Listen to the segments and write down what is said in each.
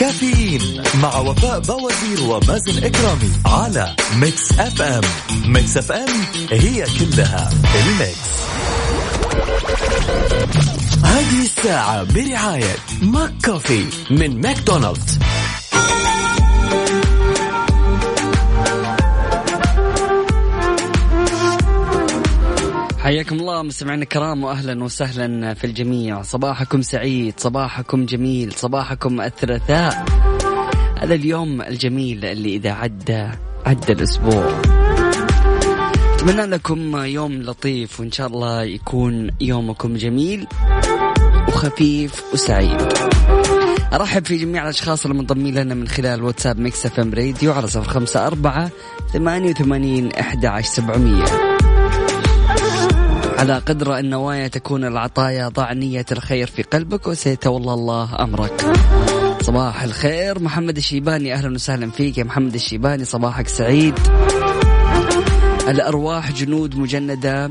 كافيين مع وفاء بوازير ومازن إكرامي على ميكس أف أم. ميكس أف أم هي كلها ال mix. هذه الساعة برعاية ماك كوفي من ماكدونالدز. حياكم الله مستمعينا الكرام واهلا وسهلا في الجميع. صباحكم سعيد صباحكم جميل صباحكم الثلاثاء. هذا اليوم الجميل اللي إذا عدى عدى الأسبوع. أتمنى لكم يوم لطيف وإن شاء الله يكون يومكم جميل وخفيف وسعيد. أرحب في جميع الأشخاص اللي منضمين لنا من خلال واتساب Mix FM Radio على صفر خمسة أربعة ثمانية وثمانين إحدى عشر سبعمئه على قدر النوايا تكون العطايا ضع نية الخير في قلبك وسيتولى الله أمرك. صباح الخير. محمد الشيباني أهلا وسهلا فيك يا محمد الشيباني. صباحك سعيد. الأرواح جنود مجندة.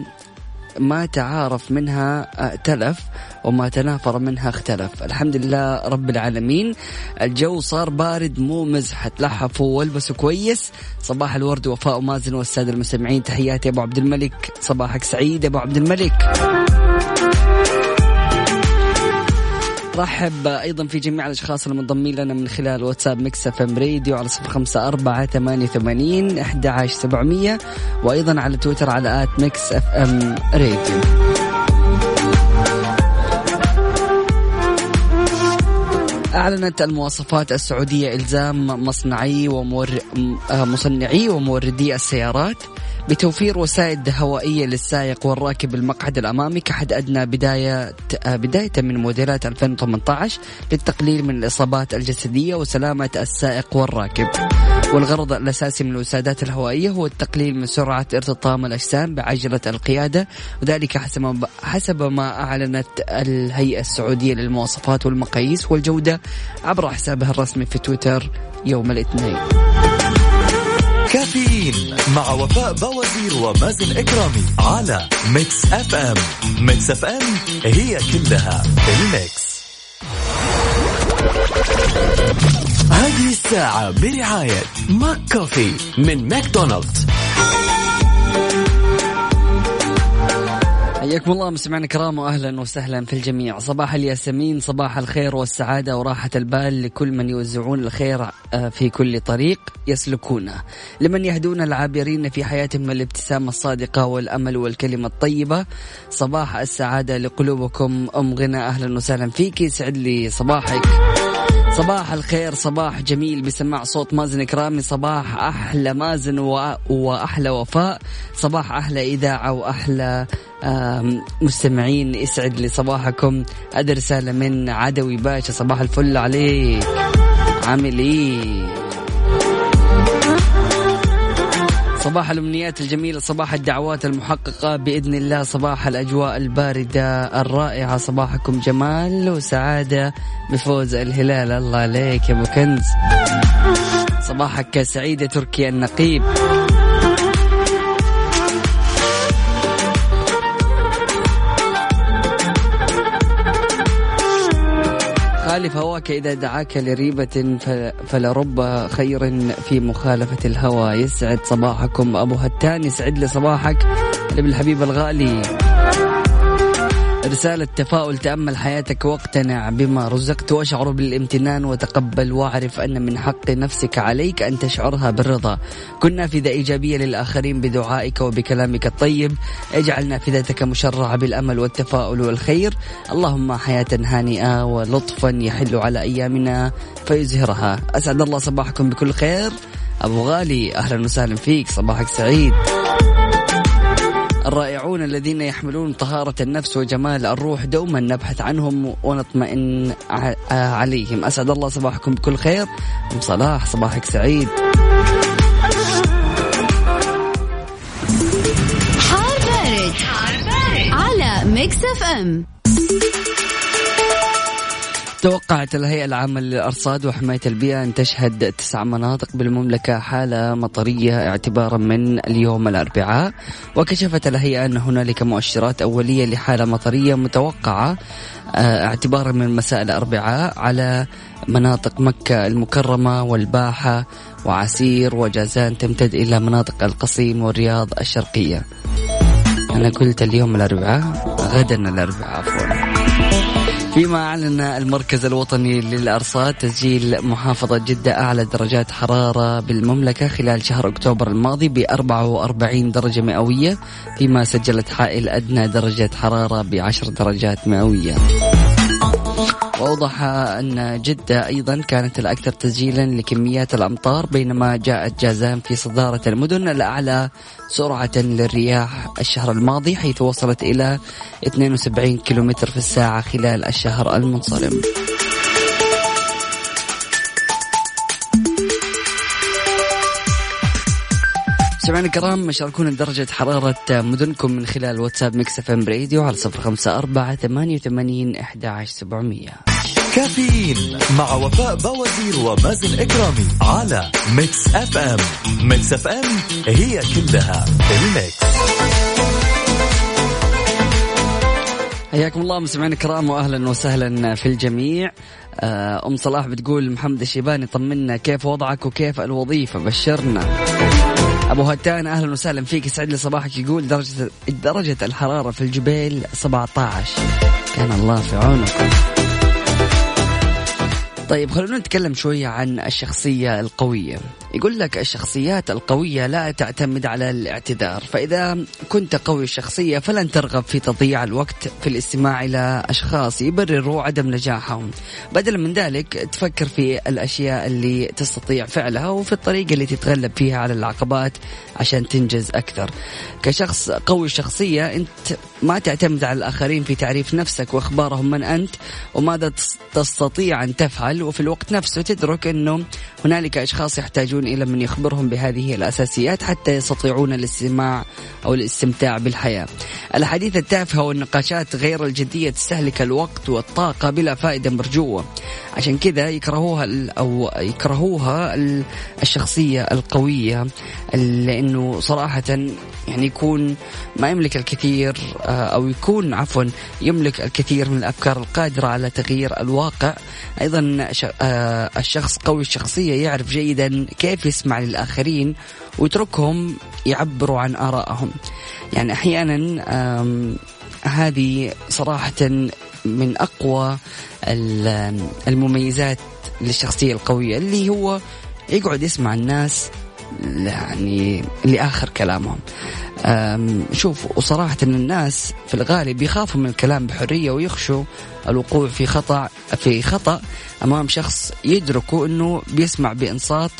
ما تعارف منها ائتلف وما تنافر منها اختلف. الحمد لله رب العالمين. الجو صار بارد مو مزح تلحفوا والبسوا كويس. صباح الورد وفاء ومازن والسادة المستمعين. تحياتي أبو عبد الملك. صباحك سعيد أبو عبد الملك. رحب أيضا في جميع الأشخاص المنضمين لنا من خلال واتساب Mix FM Radio على صفر خمسة أربعة ثمانية ثمانين إحدى عشر سبعمئه وأيضا على تويتر على at Mix FM Radio. أعلنت المواصفات السعودية إلزام مصنعي ومور... مصنعي وموردي السيارات. بتوفير وسائد هوائية للسائق والراكب المقعد الأمامي كحد أدنى بداية بداية من موديلات 2018 للتقليل من الإصابات الجسدية وسلامة السائق والراكب. والغرض الأساسي من الوسادات الهوائية هو التقليل من سرعة ارتطام الأجسام بعجلة القيادة وذلك حسب حسب ما أعلنت الهيئة السعودية للمواصفات والمقاييس والجودة عبر حسابها الرسمي في تويتر يوم الاثنين. كافيين مع وفاء بوازير ومازن إكرامي على Mix FM Mix FM هي كلها ال Mix. هذه الساعة برعاية McCafé من ماكدونالدز. حياكم الله مستمعينا الكرام واهلا وسهلا في الجميع. صباح الياسمين صباح الخير والسعادة وراحة البال لكل من يوزعون الخير في كل طريق يسلكونه. لمن يهدون العابرين في حياتهم الابتسامة الصادقة والأمل والكلمة الطيبة. صباح السعادة لقلوبكم. أم غنى أهلا وسهلا فيك. يسعد لي صباحك. صباح الخير صباح جميل. بسماع صوت مازن كرامي صباح أحلى مازن. وأحلى وفاء. صباح أحلى إذاعة وأحلى مستمعين. يسعد لي صباحكم. هذه رسالة من عدوي باشا. صباح الفل عليك. عامل إيه؟ صباح الأمنيات الجميلة صباح الدعوات المحققة بإذن الله صباح الأجواء الباردة الرائعة. صباحكم جمال وسعادة بفوز الهلال. الله عليك يا أبو كنز. صباحك سعيدة تركيا النقيب. خالف هواك إذا دعاك لريبة فلرب خير في مخالفة الهوى. يسعد صباحكم. أبو هتان يسعد لي صباحك. ابن الحبيب الغالي. رسالة تفاؤل تأمل حياتك واقتنع بما رزقت وأشعر بالامتنان وتقبل واعرف أن من حق نفسك عليك أن تشعرها بالرضا. كن نافذة إيجابية للآخرين بدعائك وبكلامك الطيب. اجعل نافذتك مشرعة بالأمل والتفاؤل والخير. اللهم حياة هانئة ولطفا يحل على أيامنا فيزهرها. أسعد الله صباحكم بكل خير. أبو غالي أهلا وسهلا فيك. صباحك سعيد. الرائعون الذين يحملون طهارة النفس وجمال الروح دوما نبحث عنهم ونطمئن عليهم. أسعد الله صباحكم بكل خير. أم صلاح صباحك سعيد. حار بارد, حار بارد. على Mix FM. توقعت الهيئة العامة للأرصاد وحماية البيئة أن تشهد تسع مناطق بالمملكة حالة مطرية اعتبارا من اليوم الأربعاء وكشفت الهيئة أن هنالك مؤشرات أولية لحالة مطرية متوقعة آه، اعتبارا من مساء الأربعاء على مناطق مكة المكرمة والباحة وعسير وجازان تمتد إلى مناطق القصيم والرياض الشرقية. أنا قلت اليوم الأربعاء غدا الأربعاء عفوا. فيما أعلن المركز الوطني للأرصاد تسجيل محافظة جدة أعلى درجات حرارة بالمملكة خلال شهر أكتوبر الماضي ب 44 درجة مئوية فيما سجلت حائل أدنى درجة حرارة ب 10 درجات مئوية. وأوضح أن جدة أيضا كانت الأكثر تسجيلا لكميات الأمطار بينما جاءت جازان في صدارة المدن الأعلى سرعة للرياح الشهر الماضي حيث وصلت إلى 72 كيلومتر في الساعة خلال الشهر المنصرم. سمعنا الكرام شاركونا درجة حرارة مدنكم من خلال واتساب Mix FM Radio على صفر خمسة أربعة ثمانية وثمانين أحد سبعمية. كافيين مع وفاء بوازير ومازن إكرامي على Mix FM. Mix FM هي كلها ال Mix. حياكم الله مستمعينا الكرام واهلا وسهلا في الجميع. آه، أم صلاح بتقول محمد الشيباني طمنا كيف وضعك وكيف الوظيفة؟ بشرنا. أبو هتان أهلا وسهلا فيك. يسعد لي صباحك. يقول درجه درجة الحرارة في الجبيل 17 كان الله في عونكم. طيب خلونا نتكلم شوية عن الشخصية القوية. يقول لك الشخصيات القوية لا تعتمد على الاعتذار فإذا كنت قوي الشخصية فلن ترغب في تضييع الوقت في الاستماع إلى أشخاص يبرروا عدم نجاحهم. بدلا من ذلك تفكر في الأشياء اللي تستطيع فعلها وفي الطريقة اللي تتغلب فيها على العقبات عشان تنجز أكثر. كشخص قوي الشخصية أنت ما تعتمد على الآخرين في تعريف نفسك وإخبارهم من أنت وماذا تستطيع أن تفعل وفي الوقت نفسه تدرك أنه هنالك أشخاص يحتاجون إلى من يخبرهم بهذه الأساسيات حتى يستطيعون الاستماع أو الاستمتاع بالحياة. الأحاديث التافهة والنقاشات غير الجدية تستهلك الوقت والطاقة بلا فائدة مرجوة. عشان كذا يكرهوها أو يكرهوها الشخصية القوية لأنه صراحة يعني يكون ما يملك الكثير آه، أو يكون عفوا يملك الكثير من الأفكار القادرة على تغيير الواقع. أيضا آه، الشخص قوي الشخصية يعرف جيدا كيف يسمع للآخرين ويتركهم يعبروا عن آرائهم. يعني أحيانا هذه صراحة من أقوى المميزات للشخصية القوية اللي هو يقعد يسمع الناس يعني لآخر كلامهم. شوف وصراحة أن الناس في الغالب يخافوا من الكلام بحرية ويخشوا الوقوع في خطأ في خطأ أمام شخص يدركوا أنه بيسمع بإنصات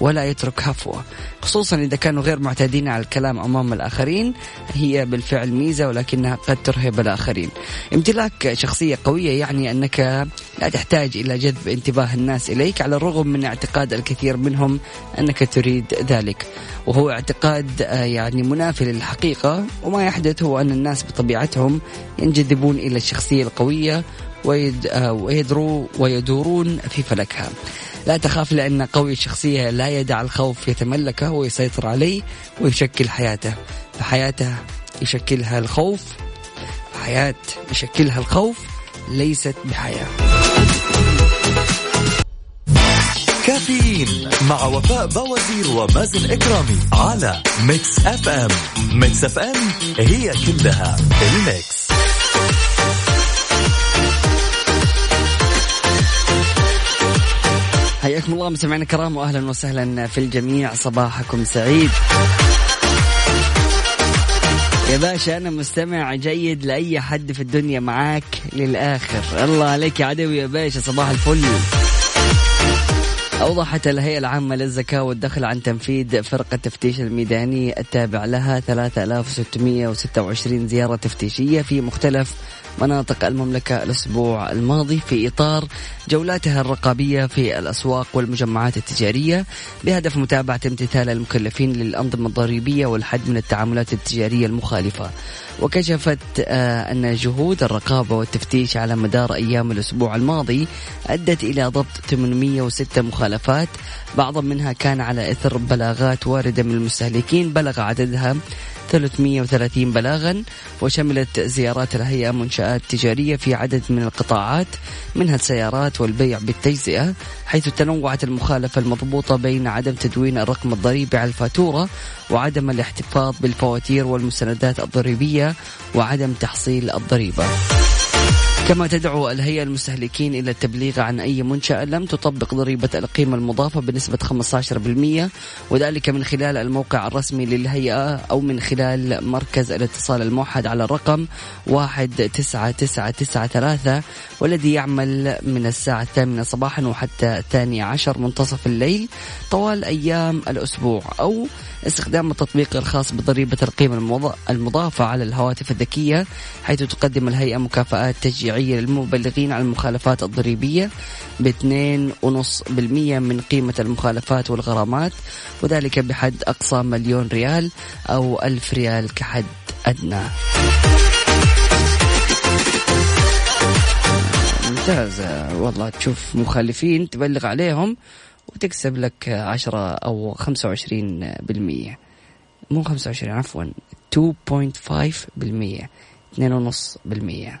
ولا يترك هفوة خصوصا إذا كانوا غير معتادين على الكلام أمام الآخرين. هي بالفعل ميزة ولكنها قد ترهب الآخرين. امتلاك شخصية قوية يعني أنك لا تحتاج إلى جذب انتباه الناس إليك على الرغم من اعتقاد الكثير منهم أنك تريد ذلك. وهو اعتقاد آه، يعني منافي للحقيقة وما يحدث هو أن الناس بطبيعتهم ينجذبون إلى الشخصية القوية آه، ويدروا ويدورون في فلكها. لا تخاف لأن قوي الشخصية لا يدع الخوف يتملكه ويسيطر عليه ويشكل حياته. فحياته يشكلها الخوف حياة يشكلها الخوف ليست بحياة. كافيين مع وفاء بوازير ومازن إكرامي على Mix FM Mix FM هي كلها ال Mix حياكم الله مستمعينا الكرام واهلا وسهلا في الجميع. صباحكم سعيد. يا باشا أنا مستمع جيد لأي حد في الدنيا معاك للآخر. الله عليك يا عدوي يا باشا صباح الفل. أوضحت الهيئة العامة للزكاة والدخل عن تنفيذ فرقة تفتيش الميداني التابع لها 3626 زيارة تفتيشية في مختلف مناطق المملكة الأسبوع الماضي في إطار جولاتها الرقابية في الأسواق والمجمعات التجارية بهدف متابعة امتثال المكلفين للأنظمة الضريبية والحد من التعاملات التجارية المخالفة. وكشفت آه، أن جهود الرقابة والتفتيش على مدار أيام الأسبوع الماضي أدت إلى ضبط 806 مخالفات بعض منها كان على إثر بلاغات واردة من المستهلكين بلغ عددها 330 بلاغا وشملت زيارات الهيئة منشآت تجارية في عدد من القطاعات منها السيارات والبيع بالتجزئة حيث تنوعت المخالفة المضبوطة بين عدم تدوين الرقم الضريبي على الفاتورة وعدم الاحتفاظ بالفواتير والمستندات الضريبية وعدم تحصيل الضريبة. كما تدعو الهيئة المستهلكين إلى التبليغ عن أي منشأة لم تطبق ضريبة القيمة المضافة بنسبة 15% وذلك من خلال الموقع الرسمي للهيئة أو من خلال مركز الاتصال الموحد على الرقم 19993 والذي يعمل من الساعة الثامنة صباحا وحتى الثانية عشر منتصف الليل طوال أيام الأسبوع أو استخدام التطبيق الخاص بضريبة القيمة المضافة على الهواتف الذكية حيث تقدم الهيئة مكافآت تشجيعية للمبلغين على المخالفات الضريبية ب 2.5% من قيمة المخالفات والغرامات وذلك بحد أقصى مليون ريال أو ألف ريال كحد أدنى. ممتاز. والله تشوف مخالفين تبلغ عليهم وتكسب لك عشرة أو خمسة وعشرين بالمية. مو خمسة وعشرين عفوا 2.5 بالمية اثنين ونص بالمية.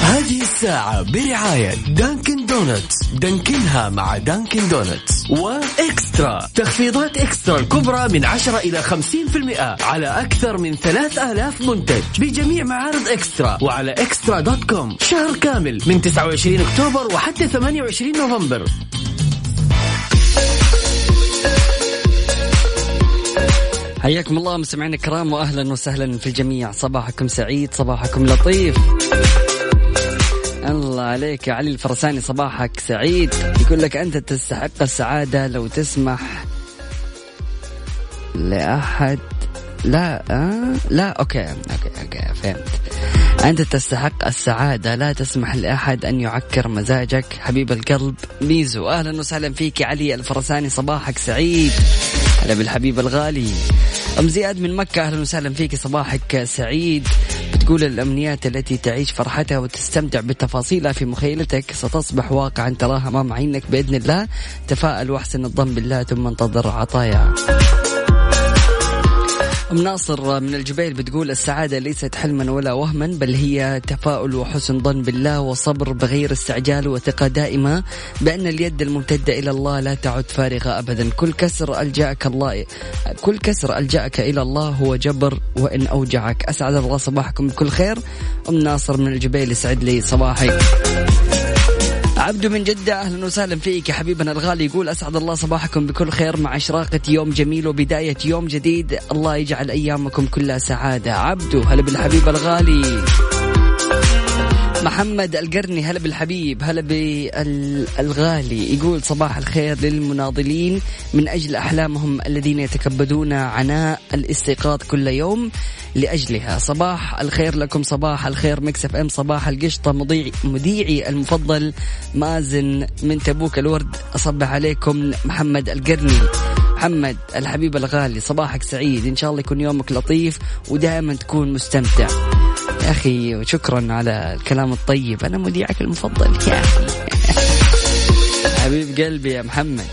هذه الساعة برعاية Dunkin' Donuts دانكنها مع Dunkin' Donuts و eXtra. تخفيضات eXtra الكبرى من 10 إلى 50% على أكثر من 3000 منتج بجميع معارض eXtra وعلى eXtra dot com. شهر كامل من 29 أكتوبر وحتى 28 نوفمبر. حياكم الله مستمعينا الكرام واهلا وسهلا في الجميع. صباحكم سعيد صباحكم لطيف. الله عليك يا علي الفرساني صباحك سعيد. يقول لك أنت تستحق السعادة لو تسمح لأحد. لا آه لا okay okay okay فهمت. أنت تستحق السعادة لا تسمح لأحد أن يعكر مزاجك. حبيب القلب ميزو أهلا وسهلا فيك علي الفرساني صباحك سعيد. هلا بالحبيب الغالي. أم زياد من مكة أهلا وسهلا فيك صباحك سعيد. بتقول الأمنيات التي تعيش فرحتها وتستمتع بتفاصيلها في مخيلتك ستصبح واقعا تراها أمام عينك بإذن الله تفاءل وأحسن الظن بالله ثم انتظر عطايا. أم ناصر من الجبيل بتقول السعادة ليست حلما ولا وهما بل هي تفاؤل وحسن ظن بالله وصبر بغير استعجال وثقة دائمة بأن اليد الممتدة إلى الله لا تعد فارغة أبدا. كل كسر ألجأك الله كل كسر ألجأك إلى الله هو جبر وإن أوجعك. أسعد الله صباحكم بكل خير. أم ناصر من الجبيل يسعد لي صباحك عبدو من جدة أهلا وسهلا فيك يا حبيبنا الغالي. يقول أسعد الله صباحكم بكل خير مع إشراقة يوم جميل وبداية يوم جديد. الله يجعل أيامكم كلها سعادة. عبدو هلا بالحبيب الغالي. محمد القرني هلا بالحبيب هلا بالغالي. يقول صباح الخير للمناضلين. من أجل أحلامهم الذين يتكبدون عناء الاستيقاظ كل يوم لأجلها. صباح الخير لكم صباح الخير. مكسف إم صباح القشطة. مذيعي, مذيعي المفضل مازن من تبوك الورد. أصبح عليكم محمد القرني. محمد الحبيب الغالي صباحك سعيد. إن شاء الله يكون يومك لطيف ودائما تكون مستمتع. يا أخي شكرا على الكلام الطيب. أنا مذيعك المفضل. يا أخي. حبيب قلبي يا محمد.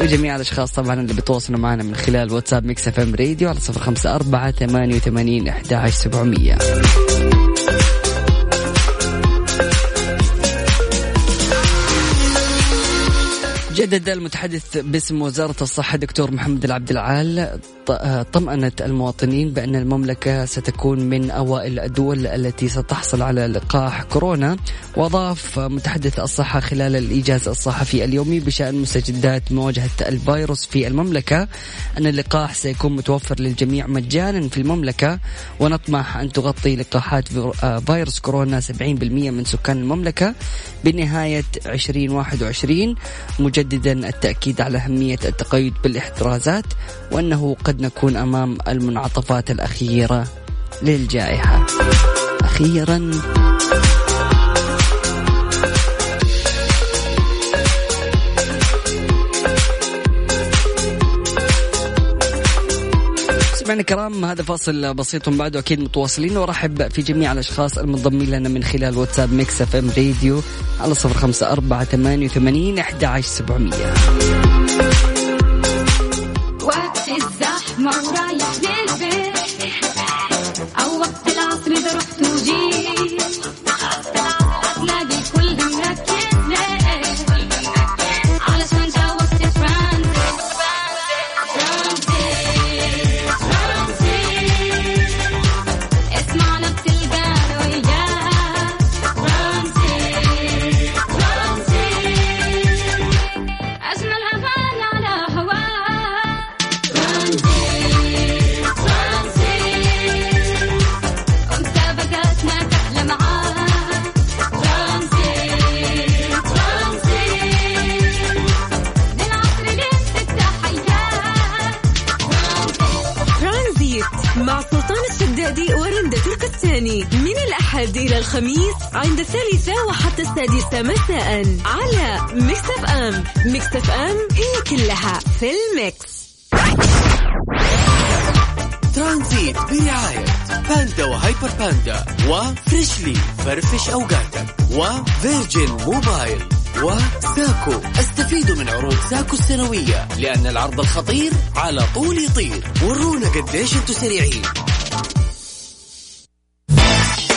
وجميع الأشخاص طبعا اللي بتواصلوا معنا من خلال واتساب Mix FM Radio على صفر خمسة أربعة ثمانية وثمانين أحد سبعمية. جدد المتحدث باسم وزارة الصحة دكتور محمد العبد العال. طمأنت المواطنين بأن المملكة ستكون من أوائل الدول التي ستحصل على لقاح كورونا. وأضاف متحدث الصحة خلال الإيجاز الصحفي اليومي بشأن مستجدات مواجهة الفيروس في المملكة أن اللقاح سيكون متوفر للجميع مجانا في المملكة. ونطمح أن تغطي لقاحات فيروس كورونا 70% من سكان المملكة بنهاية 2021 مجددا التأكيد على أهمية التقيد بالاحترازات وأنه قد نكون أمام المنعطفات الأخيرة للجائحة. أخيرا. مستمعينا الكرام هذا فاصل بسيط بعده أكيد متواصلين. وارحب في جميع الأشخاص المنضمين لنا من خلال واتساب Mix FM Radio على صفر خمسة أربعة ثمانية وثمانين أحد عشر سبعمية. الخميس عند الثالثة وحتى السادسة مساء على Mix FM Mix FM هي كلها في ال Mix. Transit برعاية Panda و Hyper Panda و Freshly فرفش أوقاتك و Virgin Mobile و SACO. استفيدوا من عروض SACO السنوية لأن العرض الخطير على طول يطير. ورونا قديش أنتم سريعين.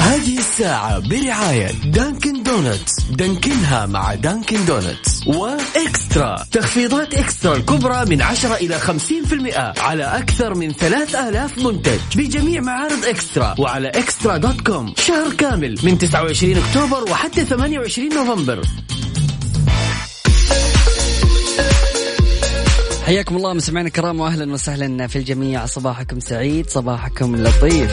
هذه الساعة برعاية Dunkin' Donuts. دانكنها مع Dunkin' Donuts. و eXtra. تخفيضات eXtra الكبرى من 10 إلى 50% على أكثر من 3000 منتج بجميع معارض eXtra وعلى eXtra dot com. شهر كامل من 29 أكتوبر وحتى 28 نوفمبر. حياكم الله مستمعينا الكرام واهلا وسهلا في الجميع. صباحكم سعيد صباحكم لطيف.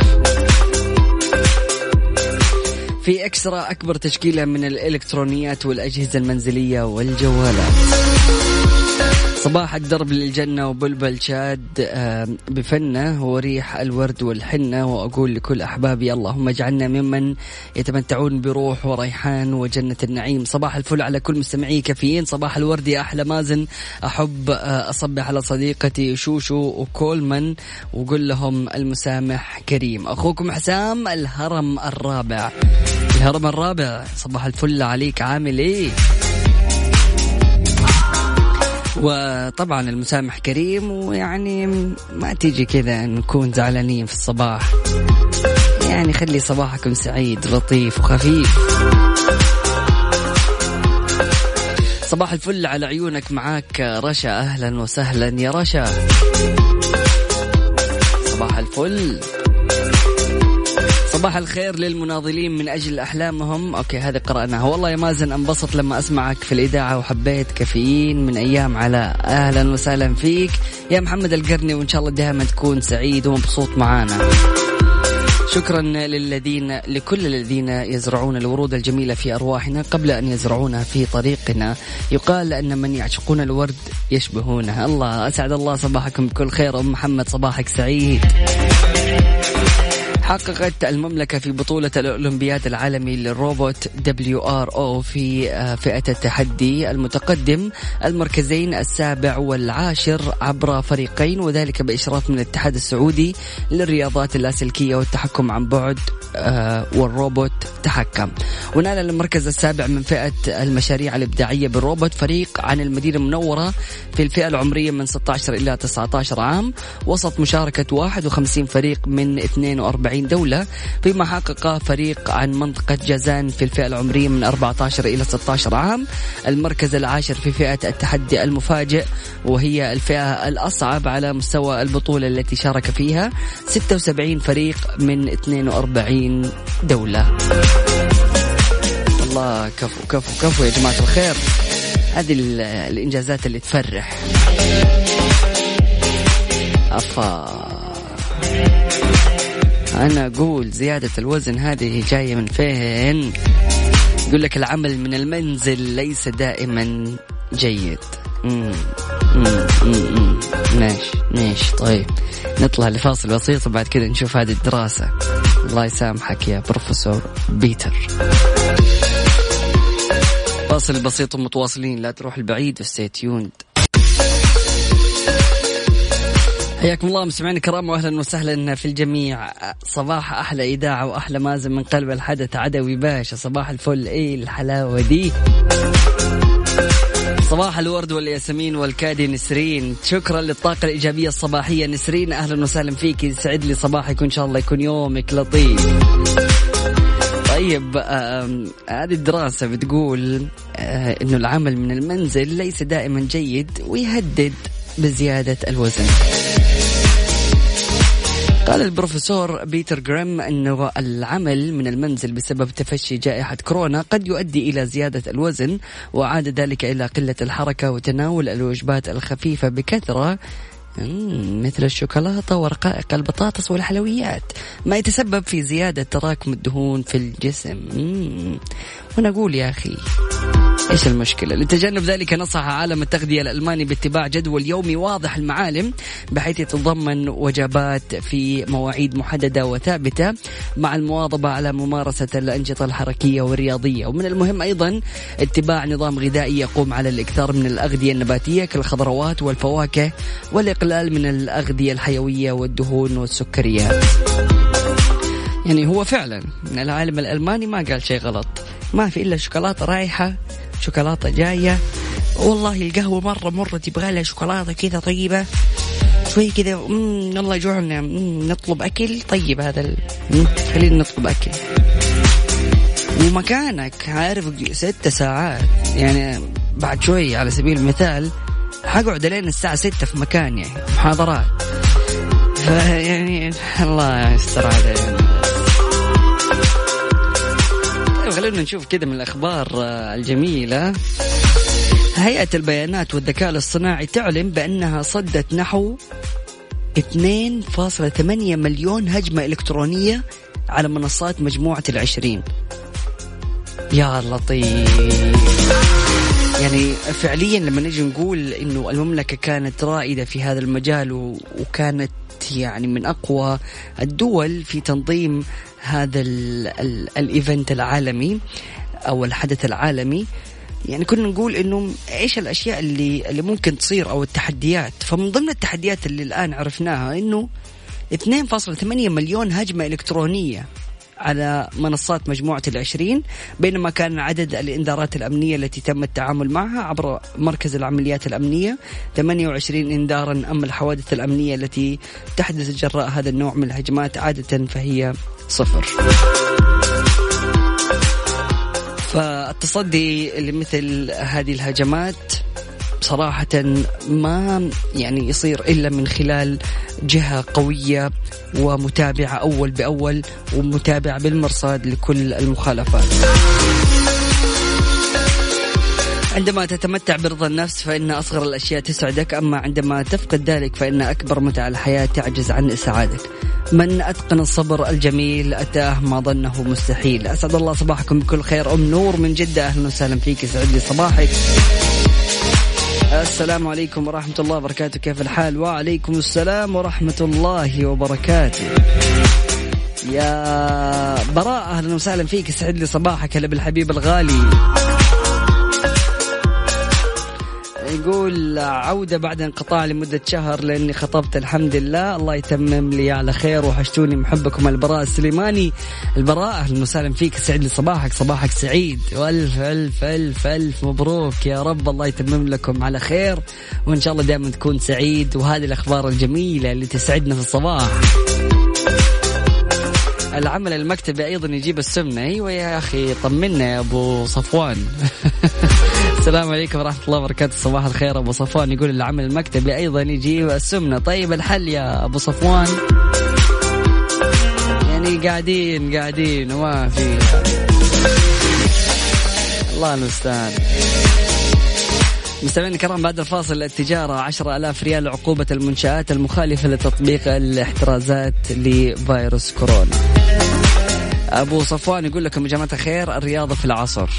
في إكسترا أكبر تشكيلة من الإلكترونيات والأجهزة المنزلية والجوالات. صباح الدرب للجنة وبلبل شاد. بفنة وريح الورد والحنة وأقول لكل أحبابي اللهم اجعلنا ممن يتمتعون بروح وريحان وجنة النعيم. صباح الفل على كل مستمعي كافيين. صباح الورد يا أحلى مازن. أحب آه، أصبح على صديقتي شوشو وكولمان وقول لهم المسامح كريم. أخوكم حسام الهرم الرابع. الهرم الرابع. صباح الفل عليك عامل إيه؟ وطبعا المسامح كريم ويعني ما تيجي كذا نكون زعلانين في الصباح. يعني خلي صباحكم سعيد لطيف وخفيف. صباح الفل على عيونك معاك رشا أهلا وسهلا يا رشا. صباح الفل. صباح الخير للمناضلين من أجل أحلامهم. أوكي هذه قرأناها. والله يا مازن أنبسط لما أسمعك في الإذاعة وحبيت كافيين من أيام على أهلا وسهلا فيك. يا محمد القرني وإن شاء الله دائما تكون سعيد ومبسوط معانا. شكرا للذين لكل الذين يزرعون الورود الجميلة في أرواحنا قبل أن يزرعونها في طريقنا. يقال أن من يعشقون الورد يشبهونه. الله أسعد الله صباحكم بكل خير. أم محمد صباحك سعيد. حققت المملكة في بطولة الأولمبياد العالمي للروبوت WRO في آه، فئة التحدي المتقدم المركزين السابع والعاشر عبر فريقين وذلك بإشراف من الاتحاد السعودي للرياضات اللاسلكية والتحكم عن بعد آه، والروبوت تحكم. ونال المركز السابع من فئة المشاريع الإبداعية بالروبوت فريق عن المدينة المنورة في الفئة العمرية من 16 إلى 19 عام وسط مشاركة 51 فريق من 42 دولة فيما حقق فريق عن منطقة جازان في الفئة العمرية من 14 إلى 16 عام. المركز العاشر في فئة التحدي المفاجئ وهي الفئة الأصعب على مستوى البطولة التي شارك فيها. 76 فريق من 42 دولة. الله كفو كفو كفو يا جماعة الخير. هذه الإنجازات اللي تفرح. أفا. أنا أقول زيادة الوزن هذه جاية من فين؟ يقول لك العمل من المنزل ليس دائما جيد. ماشي. ماشي. طيب. نطلع لفاصل بسيط وبعد كذا نشوف هذه الدراسة. الله يسامحك يا بروفيسور بيتر. فاصل بسيط ومتواصلين. لا تروح البعيد. وستي حياكم الله مستمعينا الكرام واهلا وسهلا في الجميع. صباح أحلى اذاعه وأحلى مازن من قلب الحدث عدوي باشا. صباح الفل. إيه الحلاوة دي؟ صباح الورد والياسمين والكادي نسرين. شكرا للطاقة الإيجابية الصباحية. نسرين أهلا وسهلا فيك. يسعد لي صباحك وإن شاء الله يكون يومك لطيف. طيب هذه الدراسة بتقول آه، أنه العمل من المنزل ليس دائما جيد ويهدد بزيادة الوزن. قال البروفيسور بيتر جريم أنه العمل من المنزل بسبب تفشي جائحة كورونا قد يؤدي إلى زيادة الوزن وعاد ذلك إلى قلة الحركة وتناول الوجبات الخفيفة بكثرة. مثل الشوكولاتة ورقائق البطاطس والحلويات. ما يتسبب في زيادة تراكم الدهون في الجسم. وأنا أقول يا أخي. إيش المشكلة؟ لتجنب ذلك نصح عالم التغذية الألماني باتباع جدول يومي واضح المعالم بحيث يتضمن وجبات في مواعيد محددة وثابتة مع المواظبة على ممارسة الأنشطة الحركية والرياضية، ومن المهم أيضا اتباع نظام غذائي يقوم على الإكثار من الأغذية النباتية كالخضروات والفواكه والإقلال من الأغذية الحيوية والدهون والسكريات. يعني هو فعلا العالم الألماني ما قال شيء غلط ما في إلا شوكولاتة رايحه شوكولاتة جاية. والله القهوة مرة مرة تبغى لها شوكولاتة كذا طيبة. شوي كذا الله يجوعنا. نطلب أكل. طيب هذا ال... خلينا نطلب أكل. ومكانك عارف ست ساعات. يعني بعد شوي على سبيل المثال حقعد لين الساعة ستة في مكان يعني محاضرات. يعني الله يستر علينا. خلونا نشوف كذا من الأخبار آه، الجميلة. هيئة البيانات والذكاء الاصطناعي تعلن بأنها صدت نحو 2.8 مليون هجمة إلكترونية على منصات مجموعة العشرين. يا لطيف. يعني فعليا لما نجي نقول إنه المملكة كانت رائدة في هذا المجال وكانت يعني من أقوى الدول في تنظيم هذا الايفنت العالمي أو الحدث العالمي. يعني كنا نقول إنه إيش الأشياء اللي اللي ممكن تصير أو التحديات. فمن ضمن التحديات اللي الآن عرفناها إنه 2.8 مليون هجمة إلكترونية على منصات مجموعة العشرين بينما كان عدد الإنذارات الأمنية التي تم التعامل معها عبر مركز العمليات الأمنية 28 إنذارا أما الحوادث الأمنية التي تحدث جراء هذا النوع من الهجمات عادة فهي صفر. فالتصدي لمثل هذه الهجمات صراحة ما يعني يصير إلا من خلال جهة قوية ومتابعة أول بأول ومتابعة بالمرصاد لكل المخالفات. عندما تتمتع برضا النفس فإن أصغر الأشياء تسعدك أما عندما تفقد ذلك فإن أكبر متع الحياة تعجز عن إسعادك. من أتقن الصبر الجميل أتاه ما ظنه مستحيل. أسعد الله صباحكم بكل خير. أم نور من جدة. أهلا وسهلا فيك. يسعد لي صباحك. السلام عليكم ورحمة الله وبركاته. كيف الحال؟ وعليكم السلام ورحمة الله وبركاته. يا براء أهلا وسهلا فيك. يسعد لي صباحك. هلا بالحبيب الغالي. يقول عودة بعد انقطاع لمدة شهر لأني خطبت الحمد لله. الله يتمم لي على خير وحشتوني محبكم البراء السليماني. البراء أهلا وسهلا فيك سعد لي صباحك صباحك سعيد. والف ألف ألف ألف مبروك يا رب. الله يتمم لكم على خير وإن شاء الله دائما تكون سعيد. وهذه الأخبار الجميلة اللي تسعدنا في الصباح. العمل المكتبي أيضا يجيب السمنة. أيوه يا أخي طمنا يا أبو صفوان. السلام عليكم ورحمة الله وبركاته. صباح الخير. أبو صفوان يقول العمل المكتبي أيضا يجيب السمنة. طيب الحل يا أبو صفوان. يعني قاعدين قاعدين وما في. الله المستعان. مستمعينا الكرام بعد الفاصل التجارة عشرة ألاف ريال عقوبة المنشآت المخالفة لتطبيق الاحترازات لفيروس كورونا. أبو صفوان يقول لكم يا جماعة الخير الرياضة في العصر.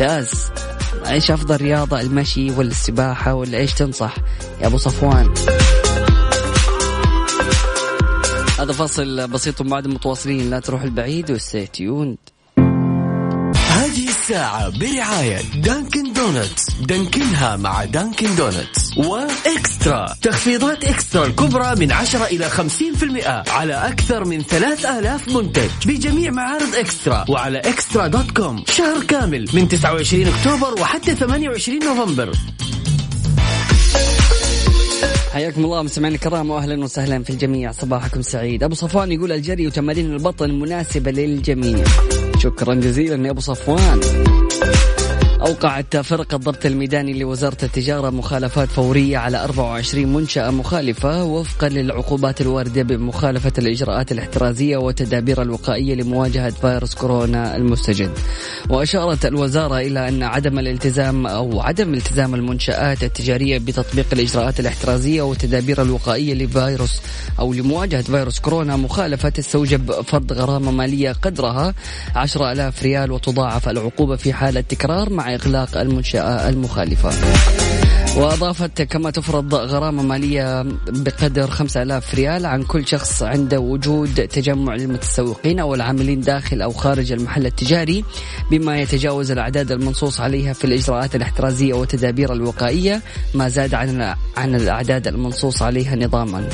ممتاز. إيش أفضل رياضة؟ المشي ولا السباحة ولا إيش تنصح. يا أبو صفوان. هذا فاصل بسيط وبعد متواصلين. لا تروح البعيد وستي تيوند هذه الساعة برعاية Dunkin' Donuts. دانكنها مع Dunkin' Donuts. و eXtra. تخفيضات eXtra الكبرى من 10 إلى 50% على أكثر من 3000 منتج بجميع معارض eXtra وعلى eXtra dot com. شهر كامل من 29 أكتوبر وحتى 28 نوفمبر. حياكم الله مستمعينا الكرام واهلا وسهلا في الجميع. صباحكم سعيد. أبو صفوان يقول الجري وتمارين البطن مناسبة للجميع. شكرا جزيلا يا أبو صفوان. أوقعت فرقة الضبط الميداني لوزارة التجارة مخالفات فورية على 24 منشأة مخالفة وفقا للعقوبات الواردة بمخالفة الإجراءات الاحترازية والتدابير الوقائية لمواجهة فيروس كورونا المستجد. وأشارت الوزارة إلى أن عدم الالتزام أو عدم التزام المنشآت التجارية بتطبيق الإجراءات الاحترازية والتدابير الوقائية لفيروس أو لمواجهة فيروس كورونا مخالفة تستوجب فرض غرامة مالية قدرها 10000 ريال وتضاعف العقوبة في حالة تكرار مع إغلاق المنشأة المخالفة. وأضافت كما تفرض غرامة مالية بقدر 5000 ريال عن كل شخص عنده وجود تجمع للمتسوقين أو العاملين داخل أو خارج المحل التجاري بما يتجاوز الأعداد المنصوص عليها في الإجراءات الاحترازية والتدابير الوقائية ما زاد عن عن الأعداد المنصوص عليها نظاما.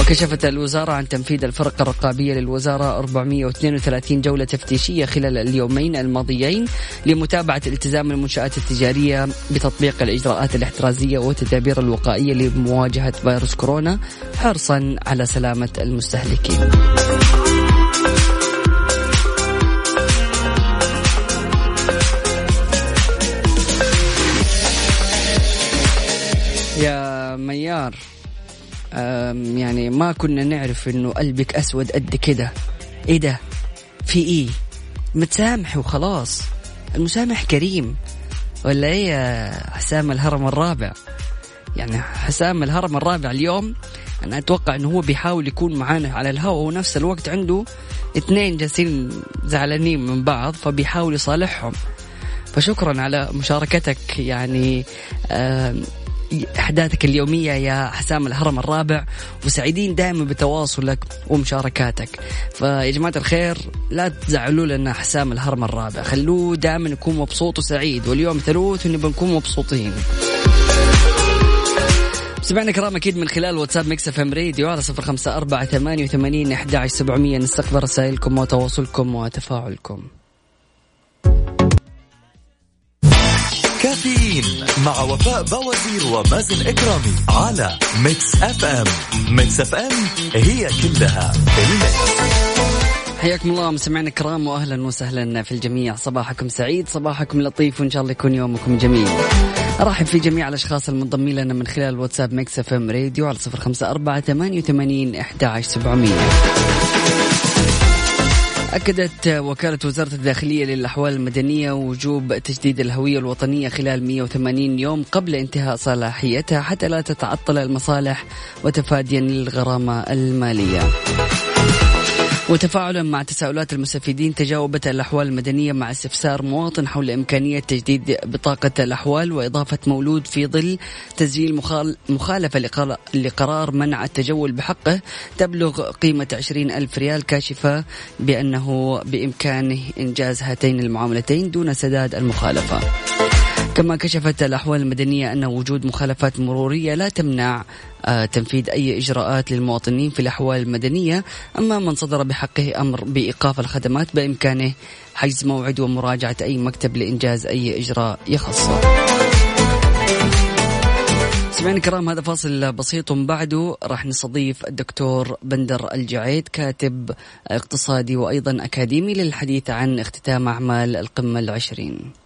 وكشفت الوزارة عن تنفيذ الفرقة الرقابية للوزارة 432 جولة تفتيشية خلال اليومين الماضيين لمتابعة التزام المنشآت التجارية بتطبيق الإجراءات الاحترازية والتدابير الوقائية لمواجهة فيروس كورونا حرصا على سلامة المستهلكين. يا ميار يعني ما كنا نعرف إنه قلبك أسود قد كده. إيه ده؟ في إيه؟ متسامح وخلاص. المسامح كريم. ولا إيه يا حسام الهرم الرابع؟ يعني حسام الهرم الرابع اليوم أنا أتوقع إنه هو بيحاول يكون معانا على الهواء ونفس الوقت عنده اثنين جالسين زعلانين من بعض فبيحاول يصالحهم. فشكرا على مشاركتك يعني أحداثك اليومية يا حسام الهرم الرابع وسعيدين دائما بتواصلك ومشاركاتك. فيا جماعة الخير لا تزعلوا لنا حسام الهرم الرابع. خلوه دائما يكون مبسوط وسعيد. واليوم ثلوث ونبغى نكون مبسوطين. سمعنا كرام أكيد من خلال واتساب Mix FM Radio على صفر خمسة أربعة ثمانية وثمانين أحد سبعمية. نستقبل رسائلكم وتواصلكم وتفاعلكم. كافيين مع وفاء بوازير ومازن إكرامي على Mix FM Mix FM هي كلها ال Mix. حياكم الله مستمعينا الكرام واهلا وسهلا في الجميع. صباحكم سعيد صباحكم لطيف وإن شاء الله يكون يومكم جميل. أرحب في جميع الأشخاص المنضمين لنا من خلال واتساب FM Radio على صفر خمسة أربعة ثمانية وثمانين إحدى سبعمئه أكدت وكالة وزارة الداخلية للأحوال المدنية وجوب تجديد الهوية الوطنية خلال 180 يوم قبل انتهاء صلاحيتها حتى لا تتعطل المصالح وتفاديا للغرامة المالية. وتفاعلا مع تساؤلات المستفيدين تجاوبت الأحوال المدنية مع استفسار مواطن حول إمكانية تجديد بطاقة الأحوال وإضافة مولود في ظل تسجيل مخال مخالفة لقرار منع التجول بحقه. تبلغ قيمة عشرين ألف ريال كاشفة بأنه بإمكانه إنجاز هاتين المعاملتين دون سداد المخالفة. كما كشفت الأحوال المدنية أن وجود مخالفات مرورية لا تمنع آه، تنفيذ أي إجراءات للمواطنين في الأحوال المدنية. أما من صدر بحقه أمر بإيقاف الخدمات بإمكانه حجز موعد ومراجعة أي مكتب لإنجاز أي إجراء يخصه سمعنا الكرام هذا فاصل بسيط. وبعده راح نستضيف الدكتور بندر الجعيد كاتب اقتصادي وأيضا أكاديمي للحديث عن اختتام أعمال القمة العشرين.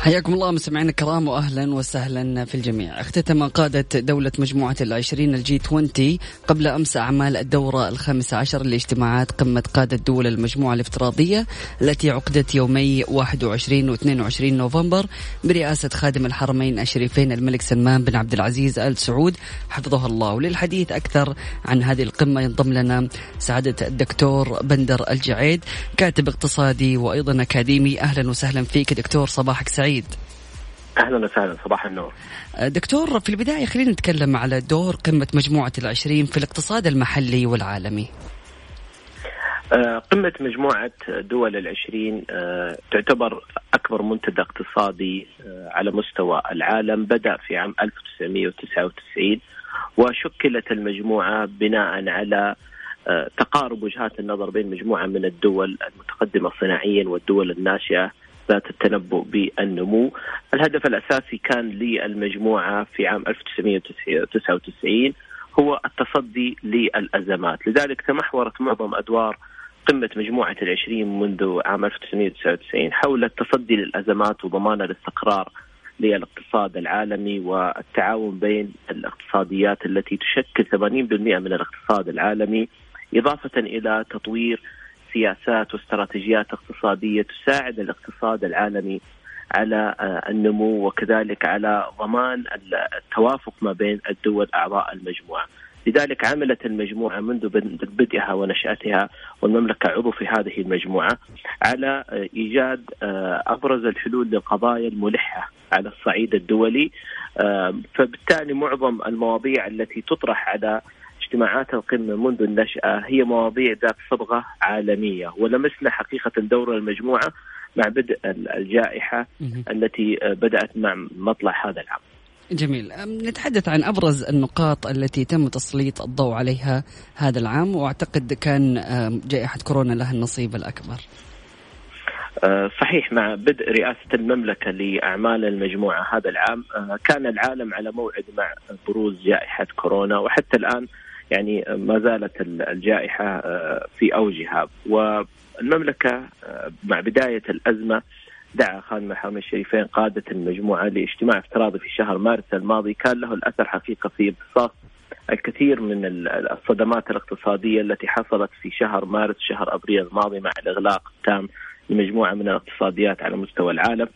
حياكم الله مستمعينا الكرام واهلا وسهلا في الجميع. اختتم قادة دولة مجموعة العشرين ال G 20 قبل أمس أعمال الدورة الخامسة عشر لاجتماعات قمة قادة دول المجموعة الافتراضية التي عقدت يومي 21 و 22 نوفمبر برئاسة خادم الحرمين الشريفين الملك سلمان بن عبد العزيز آل سعود حفظه الله وللحديث أكثر عن هذه القمة ينضم لنا سعادة الدكتور بندر الجعيد كاتب اقتصادي وأيضا أكاديمي أهلا وسهلا فيك دكتور صباحك سعيد. سعيد. أهلا وسهلا صباح النور. أه، دكتور في البداية خلينا نتكلم على دور قمة مجموعة العشرين في الاقتصاد المحلي والعالمي. أه، قمة مجموعة دول العشرين أه، تعتبر أكبر منتدى اقتصادي على مستوى العالم. بدأ في عام 1999 وشكلت المجموعة بناء على تقارب وجهات النظر بين مجموعة من الدول المتقدمة صناعيا والدول الناشئة. ذات التنبؤ بالنمو. الهدف الأساسي كان للمجموعة في عام 1999 هو التصدي للأزمات. لذلك تمحورت معظم أدوار قمة مجموعة العشرين منذ عام 1999 حول التصدي للأزمات وضمان الاستقرار للاقتصاد العالمي والتعاون بين الاقتصاديات التي تشكل 80% من الاقتصاد العالمي إضافة إلى تطوير سياسات واستراتيجيات اقتصادية تساعد الاقتصاد العالمي على آه، النمو وكذلك على ضمان التوافق ما بين الدول أعضاء المجموعة. لذلك عملت المجموعة منذ بدءها ونشأتها والمملكة عضو في هذه المجموعة على آه، إيجاد آه، أبرز الحلول للقضايا الملحة على الصعيد الدولي فبالتالي معظم المواضيع التي تطرح على اجتماعات القمة منذ النشأة هي مواضيع ذات صبغة عالمية ولمسنا حقيقة دور المجموعة مع بدء الجائحة التي بدأت مع مطلع هذا العام. جميل. نتحدث عن أبرز النقاط التي تم تسليط الضوء عليها هذا العام وأعتقد كان جائحة كورونا لها النصيب الأكبر. أه، صحيح مع بدء رئاسة المملكة لأعمال المجموعة هذا العام أه، كان العالم على موعد مع بروز جائحة كورونا وحتى الآن يعني ما زالت الجائحة آه، في أوجها. والمملكة آه، مع بداية الأزمة دعا خادم الحرمين الشريفين قادة المجموعة لاجتماع افتراضي في شهر مارس الماضي. كان له الأثر حقيقة في امتصاص الكثير من الصدمات الاقتصادية التي حصلت في شهر مارس شهر أبريل الماضي مع الإغلاق التام لمجموعة من الاقتصاديات على مستوى العالم.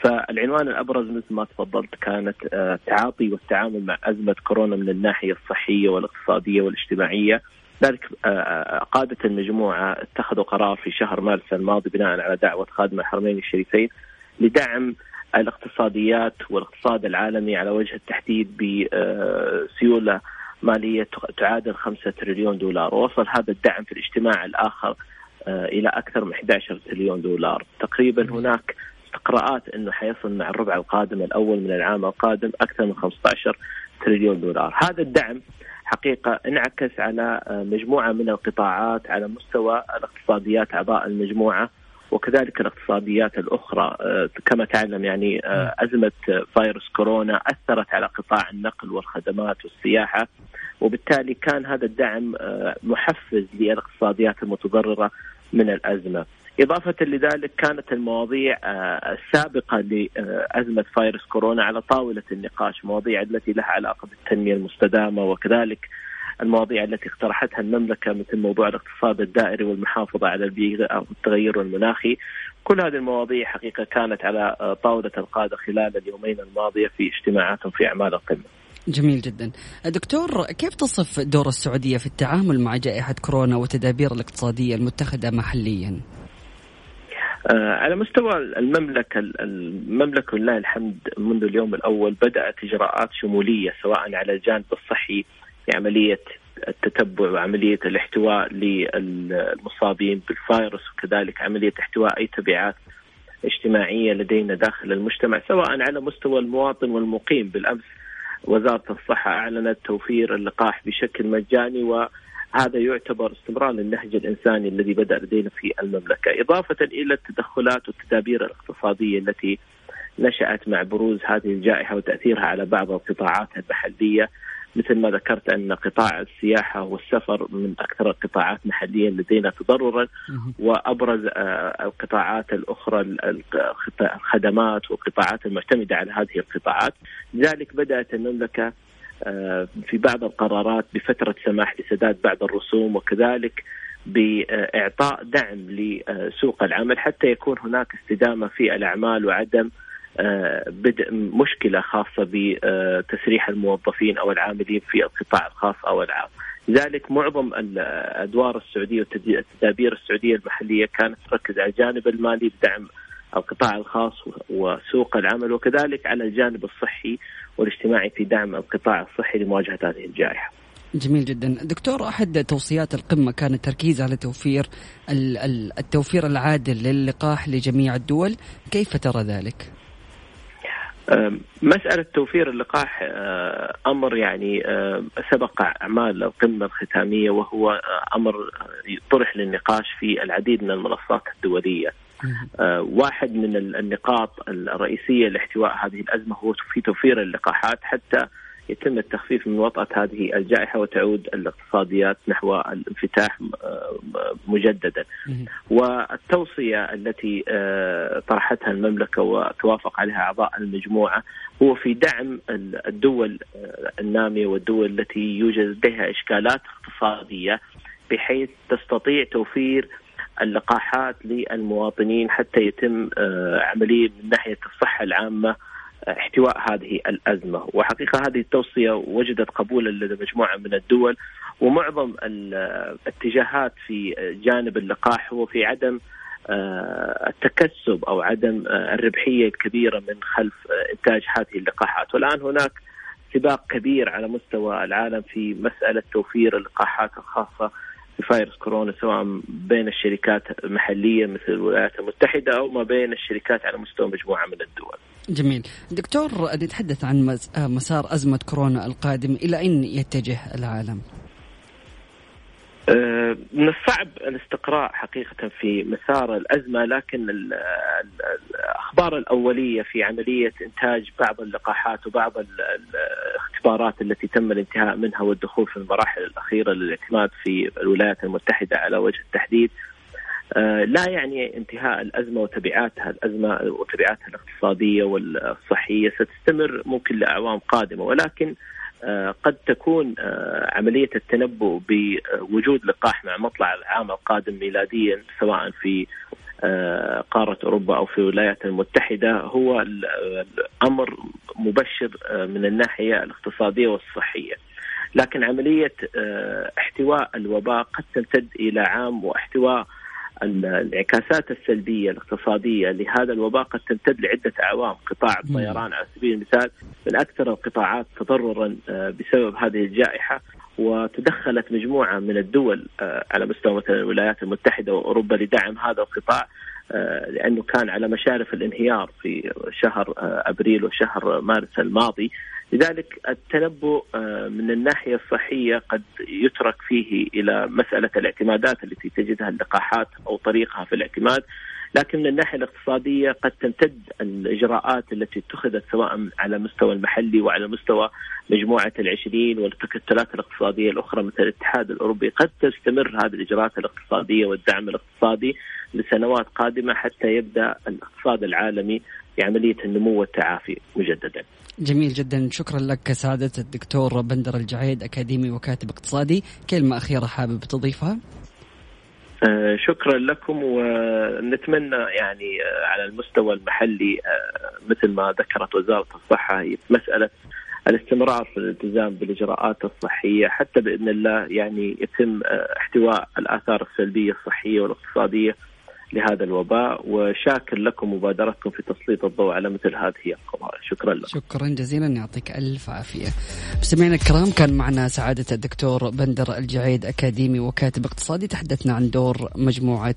فالعنوان الأبرز مثل ما تفضلت كانت التعاطي آه، والتعامل مع أزمة كورونا من الناحية الصحية والاقتصادية والاجتماعية. ذلك آه، آه، قادة المجموعة اتخذوا قرار في شهر مارس الماضي بناء على دعوة خادم الحرمين الشريفين لدعم الاقتصاديات والاقتصاد العالمي على وجه التحديد بسيولة مالية تعادل 5 تريليون دولار. ووصل هذا الدعم في الاجتماع الآخر إلى أكثر من 11 تريليون دولار. تقريبا هناك استقراءات إنه حيصل مع الربع القادم الأول من العام القادم أكثر من 15 تريليون دولار، هذا الدعم حقيقة انعكس على آه، مجموعة من القطاعات على مستوى الاقتصاديات أعضاء المجموعة وكذلك الاقتصاديات الأخرى. آه، كما تعلم يعني آه، أزمة فيروس كورونا أثرت على قطاع النقل والخدمات والسياحة وبالتالي كان هذا الدعم محفز للاقتصاديات المتضررة من الأزمة. إضافة لذلك كانت المواضيع آه، السابقة لأزمة فيروس كورونا على طاولة النقاش مواضيع التي لها علاقة بالتنمية المستدامة وكذلك المواضيع التي اقترحتها المملكة مثل موضوع الاقتصاد الدائري والمحافظة على البيئة والتغير المناخي كل هذه المواضيع حقيقة كانت على طاولة القادة خلال اليومين الماضية في اجتماعاتهم في أعمال القمة جميل جدا. دكتور كيف تصف دور السعودية في التعامل مع جائحة كورونا والتدابير الاقتصادية المتخذة محليا؟ آه، على مستوى المملكة المملكة لله الحمد منذ اليوم الأول بدأت إجراءات شمولية سواء على الجانب الصحي في عملية التتبع وعملية الاحتواء للمصابين بالفيروس وكذلك عملية احتواء أي تبعات اجتماعية لدينا داخل المجتمع سواء على مستوى المواطن والمقيم بالأمس. وزارة الصحة أعلنت توفير اللقاح بشكل مجاني وهذا يعتبر استمرار للنهج الإنساني الذي بدأ لدينا في المملكة. إضافة إلى التدخلات والتدابير الاقتصادية التي نشأت مع بروز هذه الجائحة وتأثيرها على بعض القطاعات المحلية. مثل ما ذكرت أن قطاع السياحة والسفر من أكثر القطاعات محليا لدينا تضررا وأبرز آه، القطاعات الأخرى الخدمات والقطاعات المعتمدة على هذه القطاعات. لذلك بدأت المملكه آه، في بعض القرارات بفترة سماح لسداد بعض الرسوم وكذلك بإعطاء دعم لسوق العمل حتى يكون هناك استدامة في الأعمال وعدم بدء مشكلة خاصة بتسريح الموظفين أو العاملين في القطاع الخاص أو العام. لذلك معظم الأدوار السعودية والتدابير السعودية المحلية كانت تركز على الجانب المالي بدعم القطاع الخاص وسوق العمل وكذلك على الجانب الصحي والاجتماعي في دعم القطاع الصحي لمواجهة هذه الجائحة. جميل جدا دكتور أحد توصيات القمة كان التركيز على توفير التوفير العادل للقاح لجميع الدول كيف ترى ذلك؟ مسألة توفير اللقاح أه، أمر يعني أه، سبق أعمال القمة الختامية وهو أه، أمر طرح للنقاش في العديد من المنصات الدولية. واحد من النقاط الرئيسية لاحتواء هذه الأزمة هو في توفير اللقاحات حتى يتم التخفيف من وطأة هذه الجائحة وتعود الاقتصاديات نحو الانفتاح آه، مجددا. والتوصية التي آه، طرحتها المملكة وتوافق عليها أعضاء المجموعة هو في دعم الدول آه، النامية والدول التي يوجد لديها إشكالات اقتصادية بحيث تستطيع توفير اللقاحات للمواطنين حتى يتم عملية من ناحية الصحة العامة احتواء هذه الأزمة. وحقيقة هذه التوصية وجدت قبولا لدى مجموعة من الدول ومعظم الاتجاهات في جانب اللقاح هو في عدم آه، التكسب أو عدم آه، الربحية الكبيرة من خلف آه، إنتاج هذه اللقاحات. والآن هناك سباق كبير على مستوى العالم في مسألة توفير اللقاحات الخاصة بفيروس كورونا سواء بين الشركات المحلية مثل الولايات المتحدة أو ما بين الشركات على مستوى مجموعة من الدول. جميل. دكتور نتحدث عن آه، مسار أزمة كورونا القادم. إلى أين يتجه العالم؟ من الصعب الاستقراء حقيقة في مسار الأزمة لكن الأخبار الأولية في عملية إنتاج بعض اللقاحات وبعض الاختبارات التي تم الانتهاء منها والدخول في المراحل الأخيرة للاعتماد في الولايات المتحدة على وجه التحديد آه، لا يعني انتهاء الأزمة وتبعاتها، الأزمة وتبعاتها الاقتصادية والصحية ستستمر ممكن لأعوام قادمة ولكن آه، قد تكون آه، عملية التنبؤ بوجود لقاح مع مطلع العام القادم ميلاديا سواء في قارة أوروبا أو في الولايات المتحدة هو الأمر مبشر من الناحية الاقتصادية والصحية. لكن عملية احتواء الوباء قد تمتد إلى عام واحتواء الانعكاسات السلبية الاقتصادية لهذا الوباء قد تمتد لعدة أعوام، قطاع الطيران على سبيل المثال من أكثر القطاعات تضررا آه، بسبب هذه الجائحة وتدخلت مجموعة من الدول آه، على مستوى مثلا الولايات المتحدة وأوروبا لدعم هذا القطاع آه، لأنه كان على مشارف الانهيار في شهر أبريل وشهر مارس الماضي. لذلك التنبؤ آه، من الناحية الصحية قد يترك فيه إلى مسألة الاعتمادات التي تجدها اللقاحات أو طريقها في الاعتماد لكن من الناحية الاقتصادية قد تمتد الإجراءات التي اتخذت سواء على مستوى المحلي وعلى مستوى مجموعة العشرين والتكتلات الاقتصادية الأخرى مثل الاتحاد الأوروبي قد تستمر هذه الإجراءات الاقتصادية والدعم الاقتصادي لسنوات قادمة حتى يبدأ الاقتصاد العالمي عملية النمو والتعافي مجددا. جميل جدا. شكرا لك سعادة الدكتور بندر الجعيد أكاديمي وكاتب اقتصادي. كلمة أخيرة حابب تضيفها؟ آه، شكرا لكم ونتمنى يعني آه، على المستوى المحلي آه، مثل ما ذكرت وزارة الصحة مسألة الاستمرار في الالتزام بالإجراءات الصحية حتى بإذن الله يعني يتم احتواء الآثار السلبية الصحية والاقتصادية. لهذا الوباء وشاكر لكم مبادرتكم في تسليط الضوء على مثل هذه القضايا. شكرا لكم. شكرا جزيلا يعطيك ألف عافية. مستمعينا الكرام كان معنا سعادة الدكتور بندر الجعيد أكاديمي وكاتب اقتصادي. تحدثنا عن دور مجموعة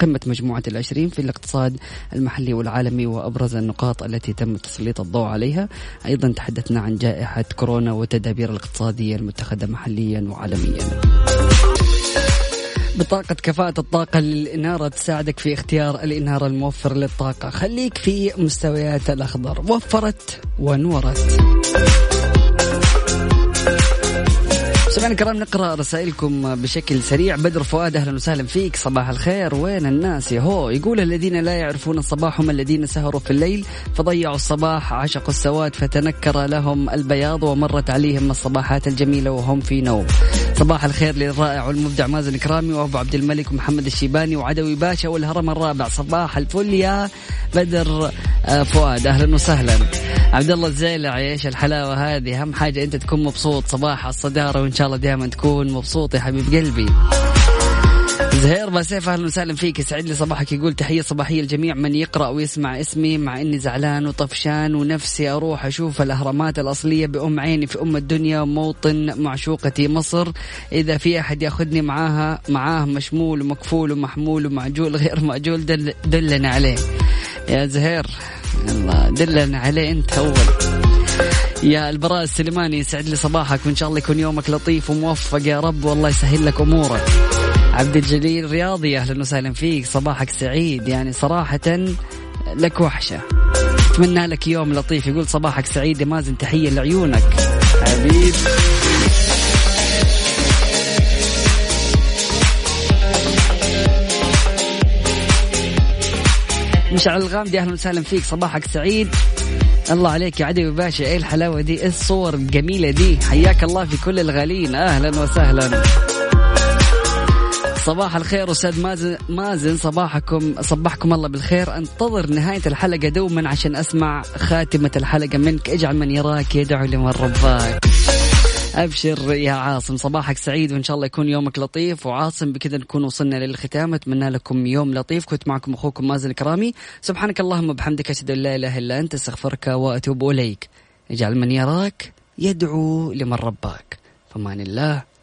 قمة مجموعة العشرين في الاقتصاد المحلي والعالمي وأبرز النقاط التي تم تسليط الضوء عليها. أيضا تحدثنا عن جائحة كورونا والتدابير الاقتصادية المتخذة محليا وعالميا. بطاقة كفاءة الطاقة للإنارة تساعدك في اختيار الإنارة الموفر للطاقة. خليك في مستويات الأخضر. وفرت ونورت. سمعنا الكرام نقرأ رسائلكم بشكل سريع. بدر فؤاد أهلا وسهلا فيك. صباح الخير. وين الناس يا هو؟ يقول الذين لا يعرفون الصباح هم الذين سهروا في الليل فضيعوا الصباح عشقوا السواد فتنكر لهم البياض ومرت عليهم الصباحات الجميلة وهم في نوم. صباح الخير للرائع والمبدع مازن كرامي وأبو عبد الملك ومحمد الشيباني وعدوي باشا والهرم الرابع. صباح الفل يا بدر آه، فؤاد. أهلا وسهلا. عبد الله الزيلع إيش الحلاوة هذه؟ أهم حاجة أنت تكون مبسوط. صباح الصدارة وإن شاء الله دائما تكون مبسوط يا حبيب قلبي. زهير باسيف أهلا وسهلا فيك. يسعد لي صباحك يقول تحية صباحية لجميع من يقرأ ويسمع اسمي مع إني زعلان وطفشان ونفسي أروح أشوف الأهرامات الأصلية بأم عيني في أم الدنيا موطن معشوقتي مصر. إذا في أحد يأخذني معاها معاه مشمول ومكفول ومحمول ومعجول غير مأجول دل دلنا عليه. يا زهير الله دلنا عليه أنت أول. يا البراء السليماني يسعد لي صباحك وإن شاء الله يكون يومك لطيف وموفق يا رب والله يسهل لك أمورك. عبد الجليل رياضي أهلا وسهلا فيك صباحك سعيد يعني صراحة لك وحشة. أتمنى لك يوم لطيف يقول صباحك سعيد يا مازن تحية لعيونك. حبيب. مشعل الغامدي أهلا وسهلا فيك صباحك سعيد. الله عليك يا عدوي باشا إيه الحلاوة دي؟ إيه الصور الجميلة دي؟ حياك الله في كل الغالين أهلا وسهلا. صباح الخير أستاذ مازن مازن. صباحكم صبحكم الله بالخير. أنتظر نهاية الحلقة دوما عشان أسمع خاتمة الحلقة منك. اجعل من يراك يدعو لمن رباك. أبشر يا عاصم. صباحك سعيد وإن شاء الله يكون يومك لطيف. وعاصم بكذا نكون وصلنا للختام. أتمنى لكم يوم لطيف. كنت معكم أخوكم مازن الكرامي. سبحانك اللهم وبحمدك أشهد أن لا إله إلا أنت أستغفرك وأتوب إليك. اجعل من يراك يدعو لمن رباك. فمان الله.